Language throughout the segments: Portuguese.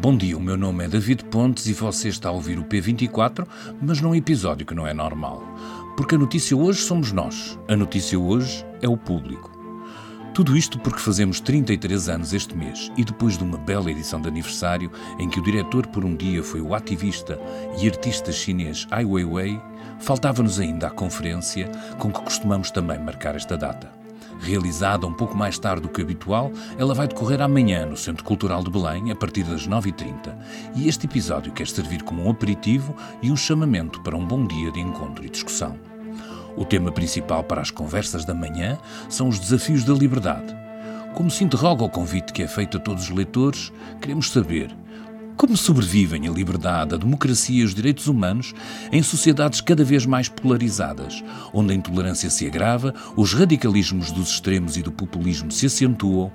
Bom dia, o meu nome é David Pontes e você está a ouvir o P24, mas num episódio que não é normal. Porque a notícia hoje somos nós, a notícia hoje é o público. Tudo isto porque fazemos 33 anos este mês e depois de uma bela edição de aniversário em que o diretor por um dia foi o ativista e artista chinês Ai Weiwei, faltava-nos ainda a conferência com que costumamos também marcar esta data. Realizada um pouco mais tarde do que habitual, ela vai decorrer amanhã no Centro Cultural de Belém, a partir das 9h30. E este episódio quer servir como um aperitivo e um chamamento para um bom dia de encontro e discussão. O tema principal para as conversas da manhã são os desafios da liberdade. Como se interroga o convite que é feito a todos os leitores, queremos saber como sobrevivem a liberdade, a democracia e os direitos humanos em sociedades cada vez mais polarizadas, onde a intolerância se agrava, os radicalismos dos extremos e do populismo se acentuam,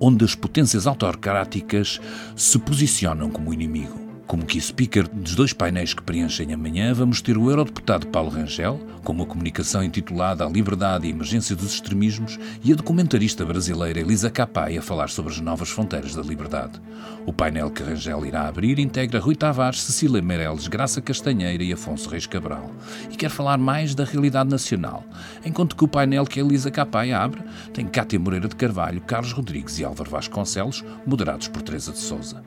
onde as potências autocráticas se posicionam como inimigo? Como key speaker dos dois painéis que preenchem amanhã, vamos ter o eurodeputado Paulo Rangel, com uma comunicação intitulada A Liberdade e Emergência dos Extremismos, e a documentarista brasileira Elisa Capai a falar sobre as novas fronteiras da liberdade. O painel que Rangel irá abrir integra Rui Tavares, Cecília Meirelles, Graça Castanheira e Afonso Reis Cabral, e quer falar mais da realidade nacional, enquanto que o painel que a Elisa Capai abre tem Cátia Moreira de Carvalho, Carlos Rodrigues e Álvaro Vasconcelos, moderados por Teresa de Souza.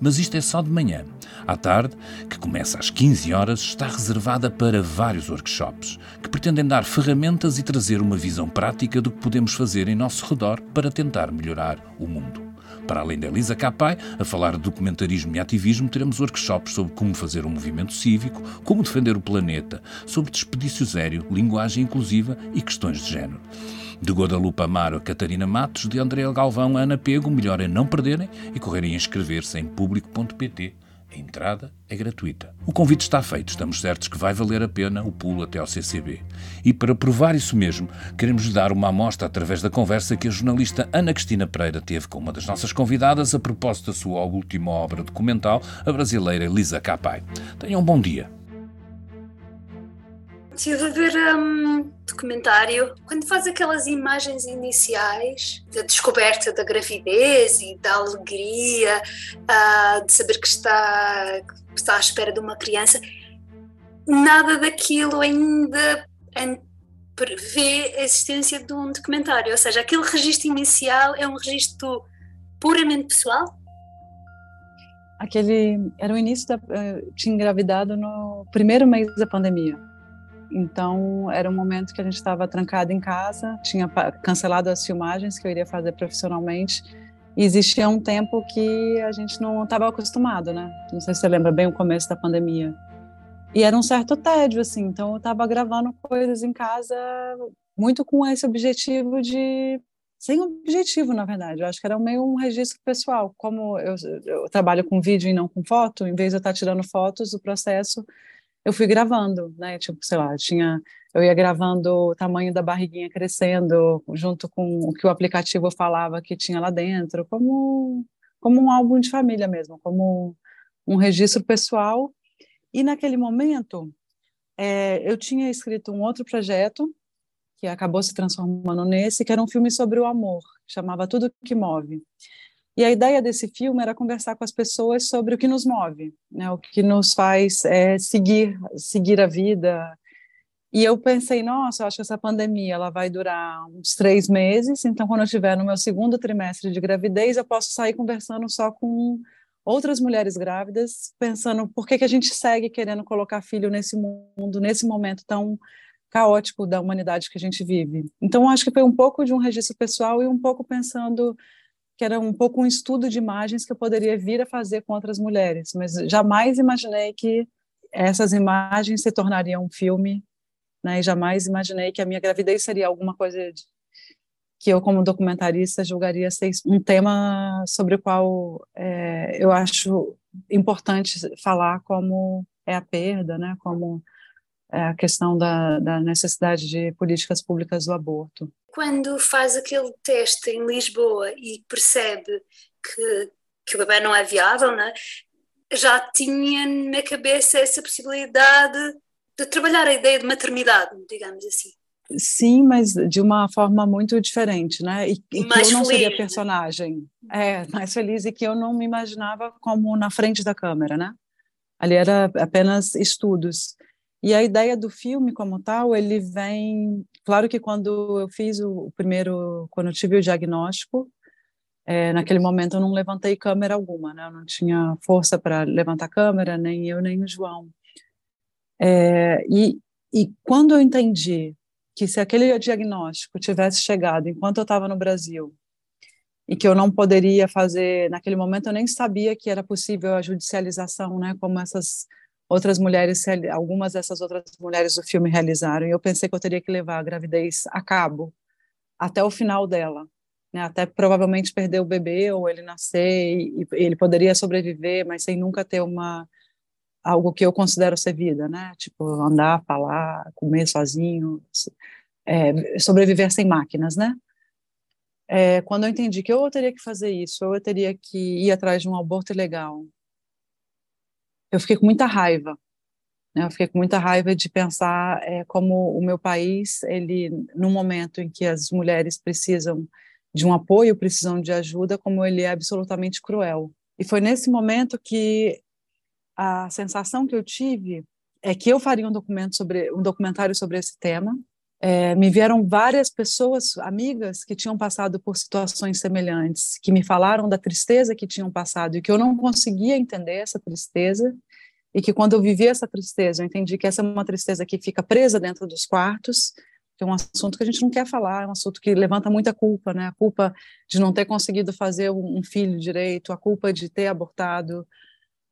Mas isto é só de manhã. À tarde, que começa às 15 horas, está reservada para vários workshops que pretendem dar ferramentas e trazer uma visão prática do que podemos fazer em nosso redor para tentar melhorar o mundo. Para além da Elisa Capai, a falar de documentarismo e ativismo, teremos workshops sobre como fazer um movimento cívico, como defender o planeta, sobre despedício zero, linguagem inclusiva e questões de género. De Guadalupe Amaro a Catarina Matos, de André Galvão a Ana Pego, melhor é não perderem e correrem a inscrever-se em público.pt. A entrada é gratuita. O convite está feito, estamos certos que vai valer a pena o pulo até ao CCB. E para provar isso mesmo, queremos dar uma amostra através da conversa que a jornalista Ana Cristina Pereira teve com uma das nossas convidadas a propósito da sua última obra documental, a brasileira Elisa Capai. Tenham um bom dia. Estive a ver um documentário quando faz aquelas imagens iniciais da descoberta da gravidez e da alegria uh, de saber que está, que está à espera de uma criança. Nada daquilo ainda prevê a existência de um documentário, ou seja, aquele registro inicial é um registro puramente pessoal? Aquele era o início da. Uh, tinha engravidado no primeiro mês da pandemia. Então, era um momento que a gente estava trancado em casa, tinha cancelado as filmagens que eu iria fazer profissionalmente. E existia um tempo que a gente não estava acostumado, né? Não sei se você lembra bem o começo da pandemia. E era um certo tédio, assim. Então, eu estava gravando coisas em casa muito com esse objetivo de sem objetivo, na verdade. Eu acho que era meio um registro pessoal. Como eu, eu, trabalho com vídeo e não com foto, em vez de eu estar tirando fotos, o processo eu fui gravando, né? Tipo, sei lá, tinha, eu ia gravando o tamanho da barriguinha crescendo, junto com o que o aplicativo falava que tinha lá dentro, como, como um álbum de família mesmo, como um registro pessoal. E naquele momento, é, eu tinha escrito um outro projeto que acabou se transformando nesse, que era um filme sobre o amor, chamava Tudo que Move. E a ideia desse filme era conversar com as pessoas sobre o que nos move, né, o que nos faz é, seguir, seguir a vida. E eu pensei, nossa, eu acho que essa pandemia ela vai durar uns três meses, então quando eu estiver no meu segundo trimestre de gravidez, eu posso sair conversando só com outras mulheres grávidas, pensando por que, que a gente segue querendo colocar filho nesse mundo, nesse momento tão caótico da humanidade que a gente vive. Então, acho que foi um pouco de um registro pessoal e um pouco pensando que era um pouco um estudo de imagens que eu poderia vir a fazer com outras mulheres, mas jamais imaginei que essas imagens se tornariam um filme, né? E jamais imaginei que a minha gravidez seria alguma coisa de, que eu, como documentarista, julgaria ser um tema sobre o qual é, eu acho importante falar, como é a perda, né? Como a questão da, da necessidade de políticas públicas do aborto quando faz aquele teste em Lisboa e percebe que, que o bebê não é viável, né, já tinha na cabeça essa possibilidade de trabalhar a ideia de maternidade, digamos assim. Sim, mas de uma forma muito diferente, né? E, e que eu não seria né? personagem. É, mais feliz e que eu não me imaginava como na frente da câmera, né? Ali era apenas estudos. E a ideia do filme como tal, ele vem, claro que quando eu fiz o primeiro, quando eu tive o diagnóstico, é, naquele momento eu não levantei câmera alguma, né? Eu não tinha força para levantar câmera, nem eu nem o João. É, e, e quando eu entendi que se aquele diagnóstico tivesse chegado enquanto eu estava no Brasil e que eu não poderia fazer naquele momento eu nem sabia que era possível a judicialização, né, como essas outras mulheres, algumas dessas outras mulheres do filme realizaram. E eu pensei que eu teria que levar a gravidez a cabo até o final dela, né, até provavelmente perder o bebê ou ele nascer e, e ele poderia sobreviver, mas sem nunca ter uma algo que eu considero ser vida, né? Tipo, andar, falar, comer sozinho, é, sobreviver sem máquinas, né? É, quando eu entendi que eu teria que fazer isso, eu teria que ir atrás de um aborto ilegal, eu fiquei com muita raiva. Né? Eu fiquei com muita raiva de pensar é, como o meu país, ele, no momento em que as mulheres precisam de um apoio, precisam de ajuda, como ele é absolutamente cruel. E foi nesse momento que a sensação que eu tive é que eu faria um documento sobre um documentário sobre esse tema. É, me vieram várias pessoas, amigas, que tinham passado por situações semelhantes, que me falaram da tristeza que tinham passado e que eu não conseguia entender essa tristeza e que quando eu vivi essa tristeza, eu entendi que essa é uma tristeza que fica presa dentro dos quartos, que é um assunto que a gente não quer falar, é um assunto que levanta muita culpa, né? A culpa de não ter conseguido fazer um filho direito, a culpa de ter abortado,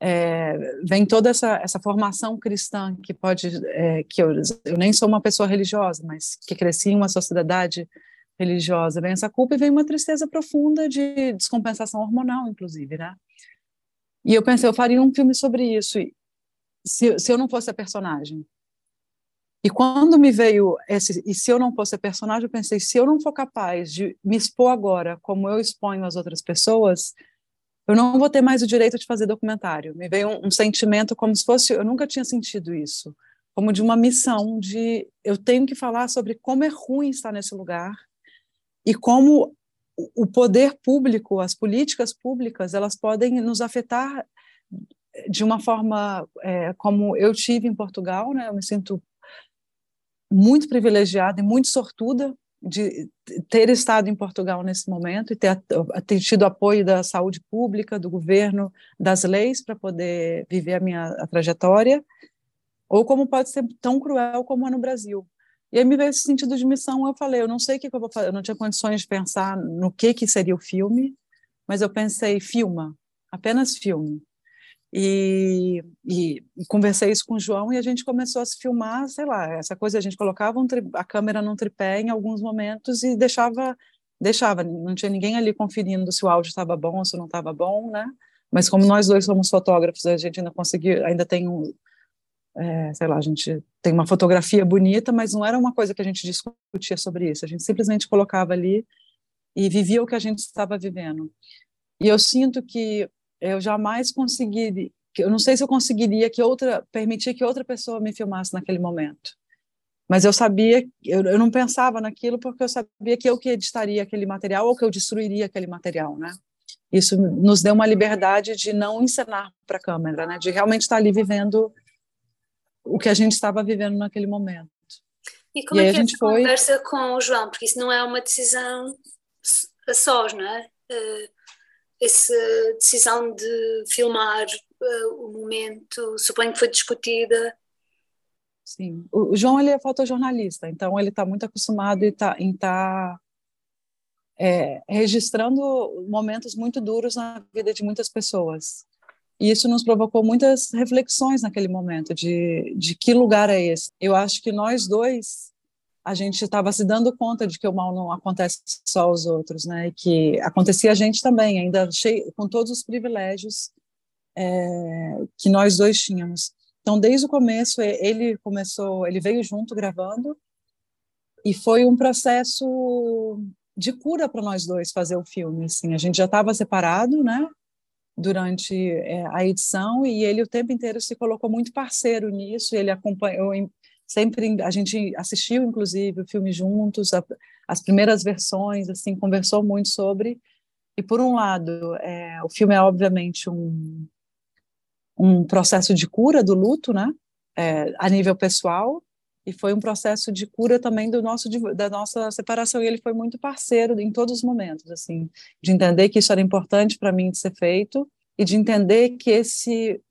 é, vem toda essa, essa formação cristã que pode é, que eu, eu nem sou uma pessoa religiosa mas que cresci em uma sociedade religiosa. Vem essa culpa e vem uma tristeza profunda de descompensação hormonal inclusive né? E eu pensei eu faria um filme sobre isso. Se, se eu não fosse a personagem? E quando me veio esse e se eu não fosse a personagem eu pensei se eu não for capaz de me expor agora como eu exponho as outras pessoas eu não vou ter mais o direito de fazer documentário. Me veio um, um, sentimento como se fosse, eu nunca tinha sentido isso, como de uma missão de eu tenho que falar sobre como é ruim estar nesse lugar e como o poder público, as políticas públicas, elas podem nos afetar de uma forma é, como eu tive em Portugal, né? Eu me sinto muito privilegiada e muito sortuda de ter estado em Portugal nesse momento e ter, ter tido apoio da saúde pública, do governo, das leis para poder viver a minha a trajetória, ou como pode ser tão cruel como é no Brasil. E aí me veio esse sentido de missão, eu falei, eu não sei o que, que eu vou fazer, eu não tinha condições de pensar no que, que seria o filme, mas eu pensei, filma, apenas filme. E, e, e, conversei isso com o João e a gente começou a se filmar, sei lá, essa coisa, a gente colocava um a câmera num tripé em alguns momentos e deixava, deixava, não tinha ninguém ali conferindo se o áudio estava bom ou se não estava bom, né? Mas como nós dois somos fotógrafos, a gente ainda conseguiu, ainda tem um, é, sei lá, a gente tem uma fotografia bonita, mas não era uma coisa que a gente discutia sobre isso, a gente simplesmente colocava ali e vivia o que a gente estava vivendo. E eu sinto que eu jamais consegui, eu não sei se eu conseguiria que outra permitir que outra pessoa me filmasse naquele momento. Mas eu sabia, eu, eu não pensava naquilo porque eu sabia que eu que editaria aquele material ou que eu destruiria aquele material, né? Isso nos deu uma liberdade de não encenar para a câmera, né? De realmente estar ali vivendo o que a gente estava vivendo naquele momento. E como e é que a gente foi... conversa com o João? Porque isso não é uma decisão a sós, não é? Uh, essa decisão de filmar uh, o momento, suponho que foi discutida. Sim, o João ele é fotojornalista, então ele está muito acostumado em estar tá, tá, é, registrando momentos muito duros na vida de muitas pessoas. E isso nos provocou muitas reflexões naquele momento de, de que lugar é esse. Eu acho que nós dois a gente estava se dando conta de que o mal não acontece só aos outros, né? E que acontecia a gente também, ainda cheio, com todos os privilégios é, que nós dois tínhamos. Então, desde o começo, ele começou, ele veio junto gravando e foi um processo de cura para nós dois fazer o filme. Assim, a gente já estava separado, né? Durante é, a edição e ele o tempo inteiro se colocou muito parceiro nisso. Ele acompanhou sempre a gente assistiu inclusive o filme juntos, a, as primeiras versões, assim, conversou muito sobre. E por um lado, é, o filme é obviamente um um processo de cura do luto, né? É, a nível pessoal, e foi um processo de cura também do nosso da nossa separação e ele foi muito parceiro em todos os momentos assim de entender que isso era importante para mim de ser feito e de entender que esse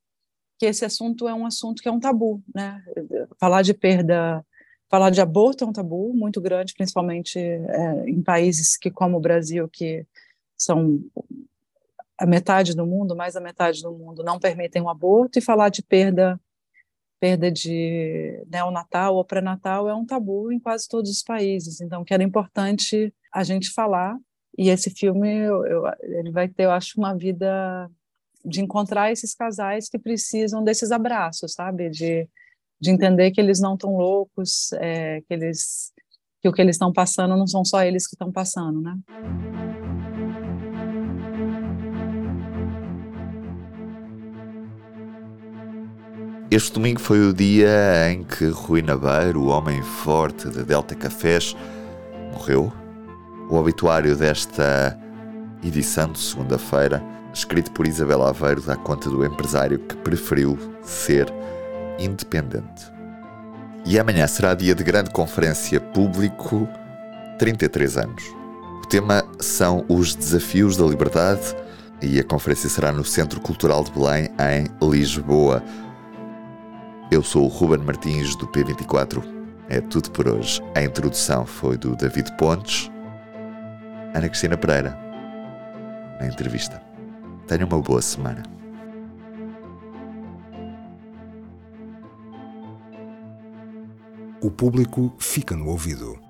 que esse assunto é um assunto que é um tabu né? Falar de perda falar de aborto é um tabu muito grande principalmente é, em países que como o Brasil que são a metade do mundo mais da metade do mundo não permitem o aborto e falar de perda perda de neonatal ou pré-natal é um tabu em quase todos os países, então que era importante a gente falar, e esse filme eu, eu, ele vai ter, eu acho, uma vida de encontrar esses casais que precisam desses abraços, sabe, de, de entender que eles não estão loucos, é, que eles que o que eles estão passando não são só eles que estão passando, né? Este domingo foi o dia em que Rui Nabeiro, o homem forte de Delta Cafés, morreu. O obituário desta edição de segunda-feira, escrito por Isabel Aveiro, dá conta do empresário que preferiu ser independente. E amanhã será dia de grande conferência público, 33 anos. O tema são os desafios da liberdade e a conferência será no Centro Cultural de Belém, em Lisboa. Eu sou o Ruben Martins do P24. É tudo por hoje. A introdução foi do David Pontes. Ana Cristina Pereira. Na entrevista. Tenha uma boa semana. O público fica no ouvido.